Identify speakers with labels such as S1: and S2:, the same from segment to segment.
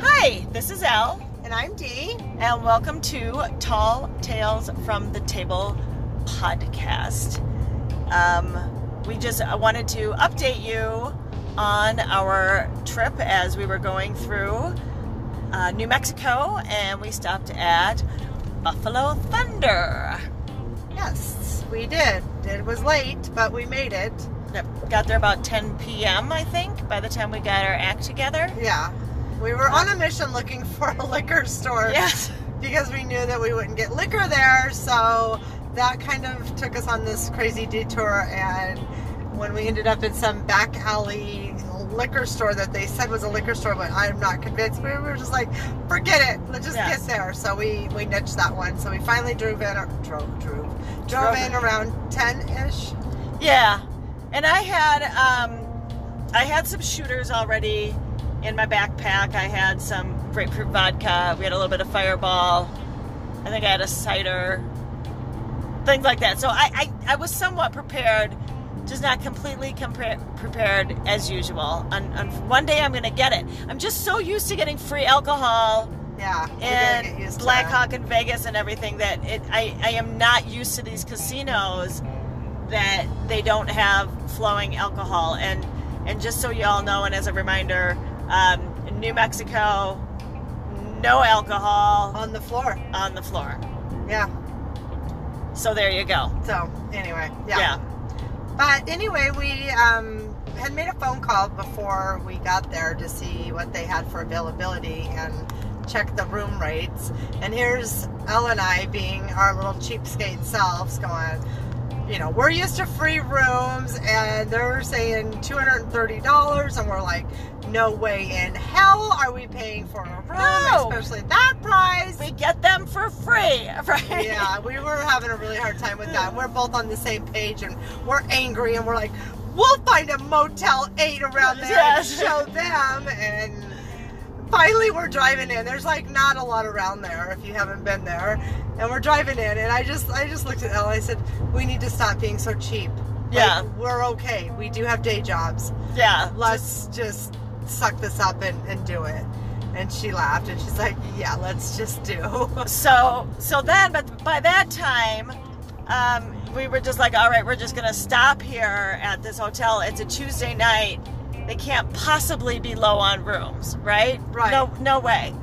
S1: Hi, this is Elle,
S2: And I'm Dee.
S1: and welcome to Tall Tales from the Table podcast. Um, we just wanted to update you on our trip as we were going through uh, New Mexico, and we stopped at Buffalo Thunder.
S2: Yes, we did. It was late, but we made it.
S1: Got there about 10 p.m., I think, by the time we got our act together.
S2: Yeah. We were on a mission looking for a liquor store
S1: Yes.
S2: because we knew that we wouldn't get liquor there. So that kind of took us on this crazy detour. And when we ended up in some back alley liquor store that they said was a liquor store, but I'm not convinced. We were just like, forget it. Let's just
S1: Yes.
S2: get there. So we, we ditched that one. So we finally drove in, drove, drove, drove in. around 10 ish.
S1: Yeah, and I had um, I had some shooters already in my backpack. I had some grapefruit vodka. We had a little bit of Fireball. I think I had a cider, things like that. So I I, I was somewhat prepared, just not completely compare, prepared as usual. On, on one day I'm gonna get it. I'm just so used to getting free alcohol
S2: Yeah.
S1: and Black. Hawk and Vegas and everything that it I, I am not used to these casinos that they don't have flowing alcohol and and just so you all know and as a reminder um, in New Mexico no alcohol
S2: on the floor.
S1: on the floor
S2: Yeah.
S1: so there you go
S2: So anyway, yeah.
S1: yeah
S2: But anyway, we um, had made a phone call before we got there to see what they had for availability and check the room rates. And here's Elle and I being our little cheapskate selves going, you know, we're used to free rooms and they're saying $230 and we're like, no way in hell are we paying for a room,
S1: No.
S2: especially that price.
S1: we get them for free right
S2: yeah, we were having a really hard time with that. We're both on the same page and we're angry and we're like, we'll find a Motel 8 around there
S1: Yes.
S2: and show them. And finally, we're driving in. There's like not a lot around there if you haven't been there. And we're driving in, and I just, I just looked at Elle. I said, "We need to stop being so cheap. Like,
S1: Yeah.
S2: we're okay. We do have day jobs.
S1: yeah
S2: Let's just suck this up and, and do it." And she laughed, and she's like, "Yeah, let's just do."
S1: so so then but by that time um, we were just like all right we're just gonna stop here at this hotel it's a tuesday night they can't possibly be low on rooms right
S2: Right.
S1: no no way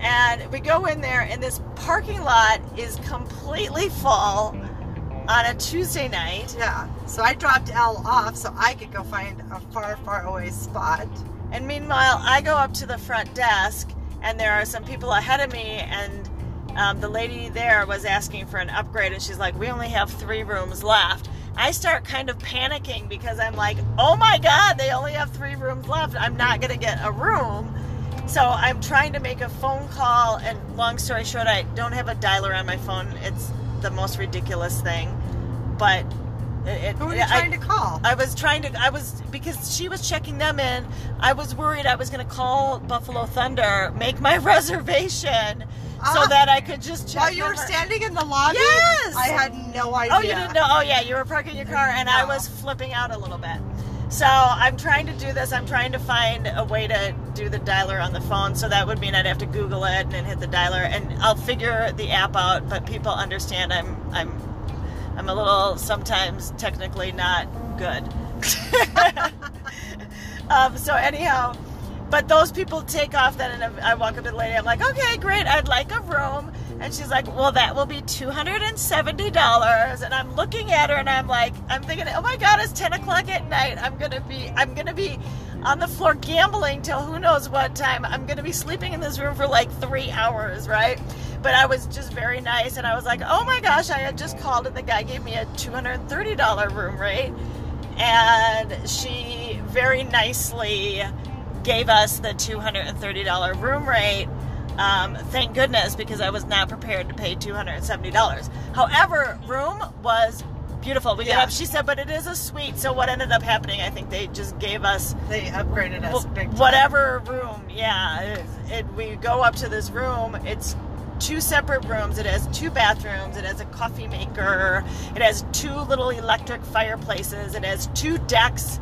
S1: and we go in there and this parking lot is completely full on a tuesday night
S2: Yeah. So I dropped Elle off so I could go find a far, far away spot.
S1: And meanwhile, I go up to the front desk, and there are some people ahead of me, and um, the lady there was asking for an upgrade, and she's like, "We only have three rooms left." I start kind of panicking because I'm like, "Oh my God, they only have three rooms left. I'm not gonna get a room." So I'm trying to make a phone call, and long story short, I don't have a dialer on my phone. It's the most ridiculous thing, but it,
S2: Who were you
S1: I-
S2: trying to call?
S1: I was trying to. I was because she was checking them in. I was worried I was going to call Buffalo Thunder, make my reservation, so
S2: Ah.
S1: that I could just check.
S2: While you were
S1: her.
S2: standing in the lobby?
S1: Yes!
S2: I had no idea.
S1: Oh, you didn't know? Oh, yeah, you were parking your car, and I was flipping out a little bit. So I'm trying to do this. I'm trying to find a way to do the dialer on the phone. So that would mean I'd have to Google it and then hit the dialer, and I'll figure the app out. But people understand I'm I'm I'm a little sometimes technically not good. um, so anyhow, but those people take off then, and I walk up to the lady. I'm like, okay, great. I'd like a room. And she's like, well, that will be $270. And I'm looking at her and I'm like, I'm thinking, oh my God, it's 10 o'clock at night. I'm going to be, I'm going to be on the floor gambling till who knows what time. I'm going to be sleeping in this room for like three hours, right? But I was just very nice and I was like, oh my gosh, I had just called and the guy gave me a $230 room rate. And she very nicely gave us the $230 room rate. Um, thank goodness, because I was not prepared to pay $270. However, room was beautiful. We
S2: Yeah.
S1: up, she said, but it is a suite. So what ended up happening, I think they just gave us
S2: They upgraded us
S1: whatever room. Yeah, it, it, we go up to this room. It's two separate rooms. It has two bathrooms. It has a coffee maker. It has two little electric fireplaces. It has two decks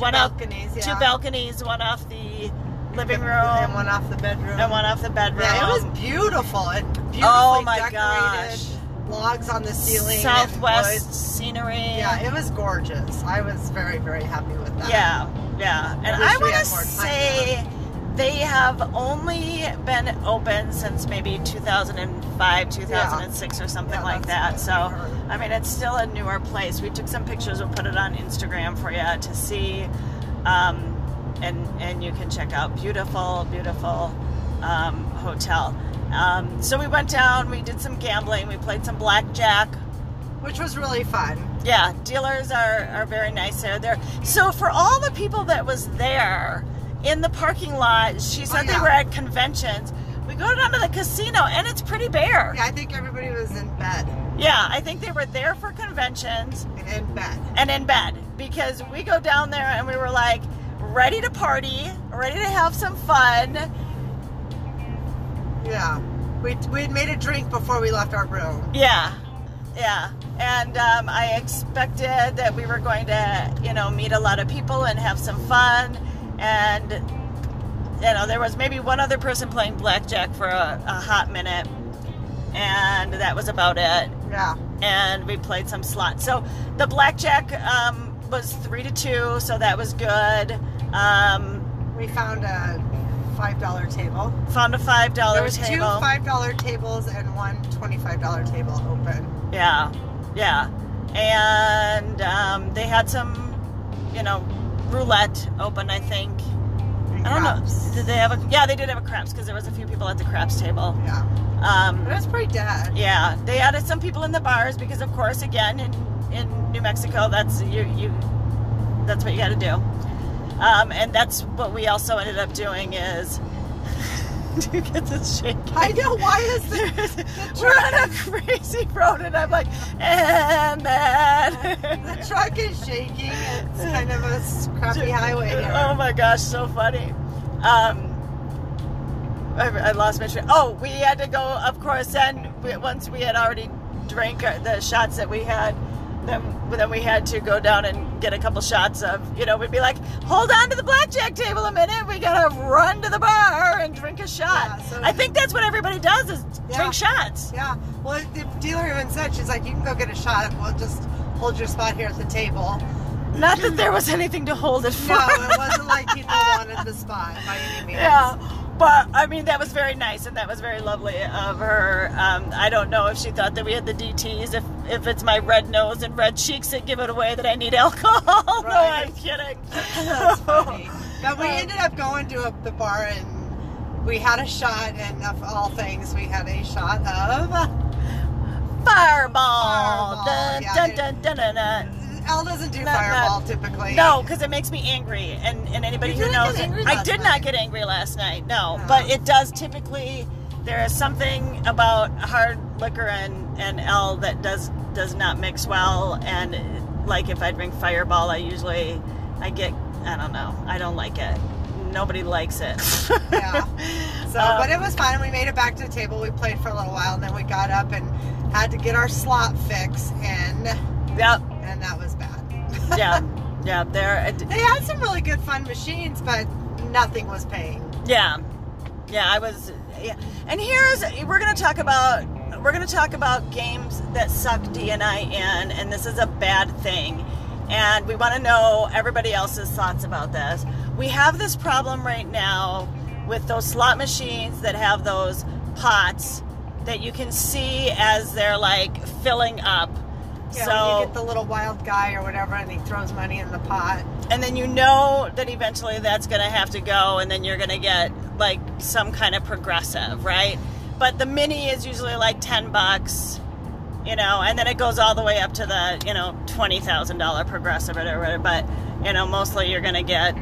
S1: one off
S2: balconies,
S1: two balconies, one off the living room
S2: and one off the bedroom.
S1: and one off the bedroom.
S2: Yeah, it was beautiful. It beautifully
S1: Oh my
S2: decorated.
S1: gosh.
S2: Logs on the ceiling.
S1: Southwest
S2: wood.
S1: scenery.
S2: Yeah, it was gorgeous. I was very, very happy with that.
S1: Yeah, yeah. And I
S2: we
S1: want to say they have only been open since maybe 2005, 2006 or something
S2: Yeah,
S1: like that. So. I mean, it's still a newer place. We took some pictures. We'll put it on Instagram for you to see. Um, and, and you can check out beautiful, beautiful um, hotel. Um, so we went down, we did some gambling, we played some blackjack.
S2: Which was really fun.
S1: Yeah, dealers are, are very nice there. There. So for all the people that was there in the parking lot, she said
S2: Oh,
S1: they were at conventions. We go down to the casino and it's pretty bare.
S2: Yeah, I think everybody was in bed.
S1: Yeah, I think they were there for conventions
S2: And in bed.
S1: and in bed because we go down there and we were like ready to party, ready to have some fun.
S2: Yeah. We we had made a drink before we left our room.
S1: Yeah, yeah. And um, I expected that we were going to, you know, meet a lot of people and have some fun. And, you know, there was maybe one other person playing blackjack for a, a hot minute. And that was about it.
S2: Yeah.
S1: And we played some slots. So the blackjack um, was three to two, so that was good. Um,
S2: We found a five dollar table.
S1: found a five
S2: There
S1: dollar
S2: was two five dollar tables and one twenty five dollar table open.
S1: Yeah, yeah. And um, they had some, you know, roulette open, I think.
S2: And
S1: I don't
S2: craps.
S1: know. Did they have a? Yeah, they did have a craps because there was a few people at the craps table.
S2: Yeah.
S1: Um,
S2: But it was pretty dead.
S1: yeah, they added some people in the bars because, of course, again in in New Mexico, that's you you that's what you got to do. Um, and that's what we also ended up doing is. do get this shake?
S2: I know why is the,
S1: We're on a crazy road, and I'm like, and then.
S2: the truck is shaking. It's kind of a crappy highway here.
S1: Oh my gosh, so funny. Um, I, I lost my train. Oh, we had to go, of course, then we, once we had already drank our- the shots that we had, then, then we had to go down and get a couple shots of, you know, we'd be like, hold on to the blackjack table a minute. We gotta run to the bar and drink a shot.
S2: Yeah, so-
S1: I think that's what everybody does is
S2: Yeah.
S1: drink shots.
S2: Yeah. Well, the dealer even said she's like, you can go get a shot. We'll just hold your spot here at the table.
S1: Not that there was anything to hold it for.
S2: No, it wasn't like people wanted the spot by any means.
S1: Yeah, but I mean that was very nice and that was very lovely of her. Um, I don't know if she thought that we had the DTS. If if it's my red nose and red cheeks that give it away that I need alcohol. no, I'm kidding.
S2: That's funny. But we
S1: Um,
S2: ended up going to a, the bar and we had a shot, and of all things, we had a shot of.
S1: Fireball.
S2: Fireball,
S1: Dun,
S2: yeah,
S1: dun, dun, dun, dun, dun.
S2: Elle doesn't do
S1: Not- not-
S2: fireball typically.
S1: No, because it makes me angry, and, and anybody
S2: You
S1: who knows
S2: get
S1: it, I did
S2: night.
S1: not get angry last night. No,
S2: No.
S1: but it does typically. There is something about hard liquor and and Elle that does does not mix well, and like if I drink Fireball, I usually I get I don't know I don't like it. Nobody likes it.
S2: Yeah. So,
S1: Um,
S2: but it was fun. We made it back to the table. We played for a little while, and then we got up and had to get our slot fix, and
S1: Yep.
S2: and that was bad.
S1: Yeah. Yeah. There.
S2: They had some really good fun machines, but nothing was paying.
S1: Yeah, yeah, I was. Yeah, and here's we're gonna talk about we're gonna talk about games that suck DNI in, and this is a bad thing, and we want to know everybody else's thoughts about this. We have this problem right now with those slot machines that have those pots that you can see as they're like filling up.
S2: Yeah,
S1: so
S2: you get the little wild guy or whatever, and he throws money in the pot.
S1: and then you know that eventually that's going to have to go and then you're going to get like some kind of progressive right? But the mini is usually like 10 bucks you know and then it goes all the way up to the you know $20000 progressive or whatever but you know mostly you're going to get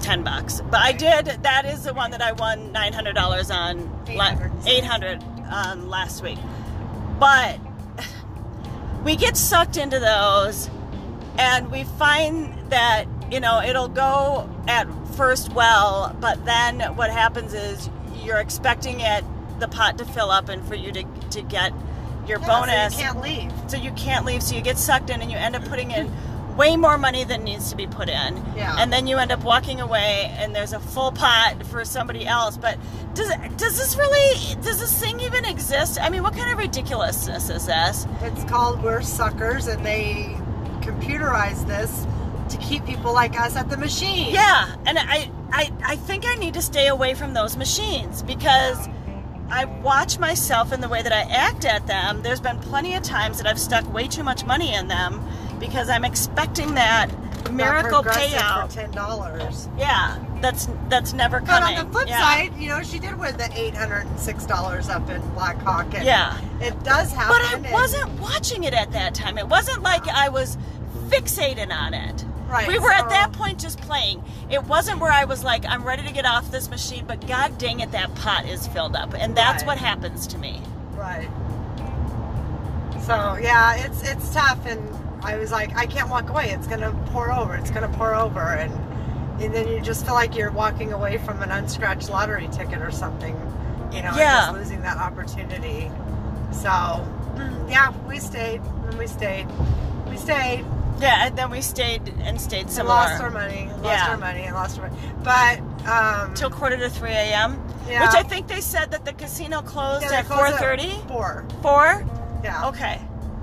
S1: 10 bucks. But i did that is the one that i won $900 on la-
S2: 800.
S1: 800 on um, last week. But we get sucked into those and we find that you know it'll go at first well but then what happens is you're expecting it the pot to fill up and for you to, to get your
S2: Yeah,
S1: bonus
S2: So you can't leave.
S1: so you can't leave so you get sucked in and you end up putting in way more money than needs to be put in.
S2: Yeah.
S1: And then you end up walking away and there's a full pot for somebody else. But does does this really does this thing even exist? I mean, what kind of ridiculousness is this?
S2: It's called We're Suckers, and they computerize this to keep people like us at the machine.
S1: Yeah, and I, I, I think I need to stay away from those machines because I watch myself in the way that I act at them. There's been plenty of times that I've stuck way too much money in them because I'm expecting that miracle payout.
S2: for ten dollars.
S1: Yeah, that's that's never coming.
S2: But on the flip
S1: Yeah.
S2: side, you know, she did win the eight hundred and six dollars up in Black Hawk. And
S1: Yeah.
S2: it does happen.
S1: But I wasn't watching it at that time. It wasn't like I was fixated on it.
S2: Right,
S1: We were at that point just playing. It wasn't where I was like, I'm ready to get off this machine, but god dang it, that pot is filled up. And that's
S2: Right.
S1: what happens to me.
S2: Right. So yeah, it's it's tough, and I was like, I can't walk away. It's gonna pour over. It's gonna pour over, and and then you just feel like you're walking away from an unscratched lottery ticket or something. You know,
S1: Yeah.
S2: just losing that opportunity. So mm, yeah, we stayed and we stayed. We stayed
S1: Yeah, and then we stayed and stayed some
S2: and lost
S1: more.
S2: our money. Lost
S1: Yeah.
S2: our money and lost our money. But um,
S1: Till quarter to 3 a.m.
S2: Yeah.
S1: Which I think they said that the casino closed
S2: yeah,
S1: at
S2: closed
S1: 4.30?
S2: Four.
S1: 4?
S2: Yeah.
S1: Okay.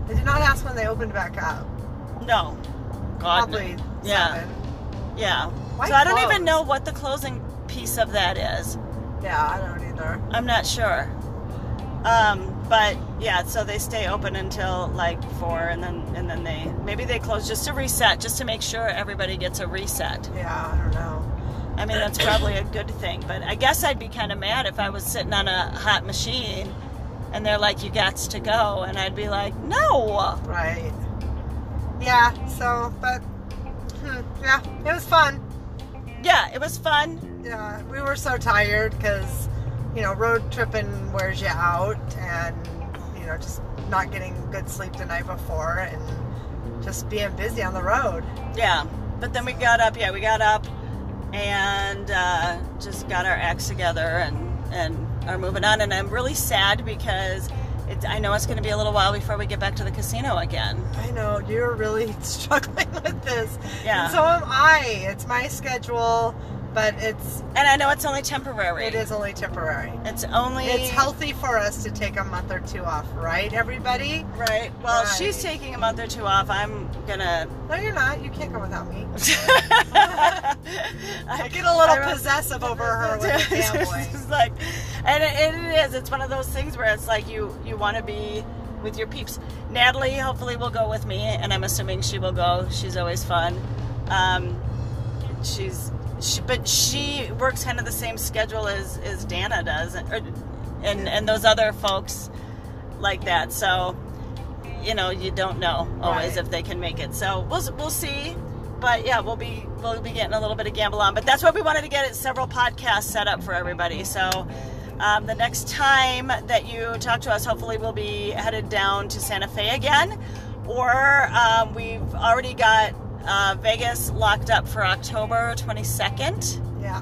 S2: They did not ask when they opened back up.
S1: No. God. no.
S2: Probably
S1: Yeah.
S2: seven.
S1: Yeah.
S2: Why
S1: so I don't even know what the closing piece of that is.
S2: Yeah, I don't either.
S1: I'm not sure. Um, but yeah, so they stay open until like four, and then and then they maybe they close just to reset, just to make sure everybody gets a reset.
S2: Yeah, I don't know.
S1: I mean, that's probably a good thing. But I guess I'd be kind of mad if I was sitting on a hot machine, and they're like, "You got to go," and I'd be like, "No."
S2: Right. Yeah, so, but, hmm, yeah, it was fun.
S1: Yeah, it was fun.
S2: Yeah, we were so tired because, you know, road tripping wears you out and, you know, just not getting good sleep the night before and just being busy on the road.
S1: Yeah, but then we got up. Yeah, we got up and uh, just got our acts together and and are moving on. And I'm really sad because it, I know it's going to be a little while before we get back to the casino again.
S2: I know, you're really struggling with this.
S1: Yeah.
S2: And so am I. It's my schedule, but it's,
S1: And I know it's only temporary.
S2: it is only temporary.
S1: It's only.
S2: It's healthy for us to take a month or two off, right, everybody?
S1: Right. Well,
S2: Right.
S1: she's taking a month or two off. I'm gonna.
S2: No, you're not. You can't go without me.
S1: I
S2: get a little
S1: I-
S2: possessive over her with the family.
S1: like, and it, it is. It's one of those things where it's like you you want to be with your peeps. Natalie hopefully will go with me, and I'm assuming she will go. She's always fun. Um, she's, she, but she works kind of the same schedule as as Dana does, or, and and those other folks like that. So, you know, you don't know always
S2: Right.
S1: if they can make it. So we'll we'll see. But yeah, we'll be we'll be getting a little bit of gamble on. But that's what we wanted to get it several podcasts set up for everybody. So um, the next time that you talk to us, hopefully we'll be headed down to Santa Fe again, or um, we've already got uh, Vegas locked up for October 22nd
S2: Yeah.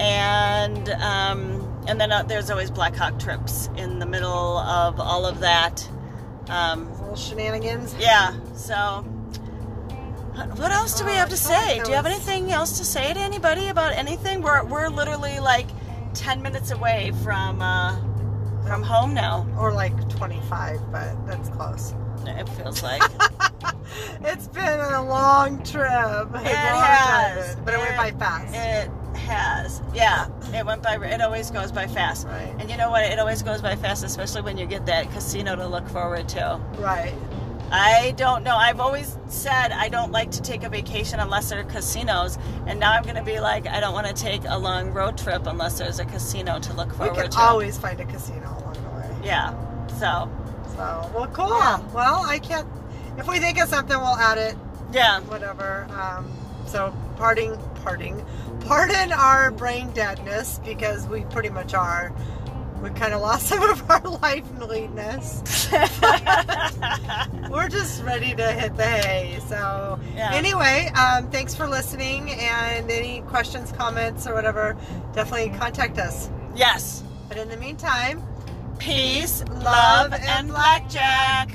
S1: and um, and then uh, there's always Black Hawk trips in the middle of all of that. Um,
S2: Little shenanigans.
S1: yeah. So, what else do we
S2: Uh,
S1: have to
S2: I feel like
S1: say? Do you have anything else to say to anybody about anything? We're we're literally like ten minutes away from uh, from home now.
S2: Or like 25, but that's close.
S1: It feels like
S2: It's been a long trip. A long
S1: it has,
S2: But it, went by fast.
S1: It has. Yeah, it went by. It always goes by fast.
S2: Right.
S1: And you know what? It always goes by fast, especially when you get that casino to look forward to.
S2: right.
S1: I don't know. I've always said I don't like to take a vacation unless there are casinos, and now I'm going to be like, I don't want to take a long road trip unless there's a casino to look forward
S2: We
S1: forward
S2: can
S1: to.
S2: always find a casino along the way.
S1: Yeah. So,
S2: So, well, cool.
S1: Yeah.
S2: Well, I can't. If we think of something, we'll add it.
S1: yeah.
S2: Whatever. Um, so, parting, parting, pardon our brain deadness because we pretty much are. We kind of lost some of our life liveliness. We're just ready to hit the hay. So,
S1: Yeah.
S2: anyway, um, thanks for listening. And any questions, comments, or whatever, definitely contact us.
S1: yes.
S2: But in the meantime,
S1: Peace, love, and blackjack.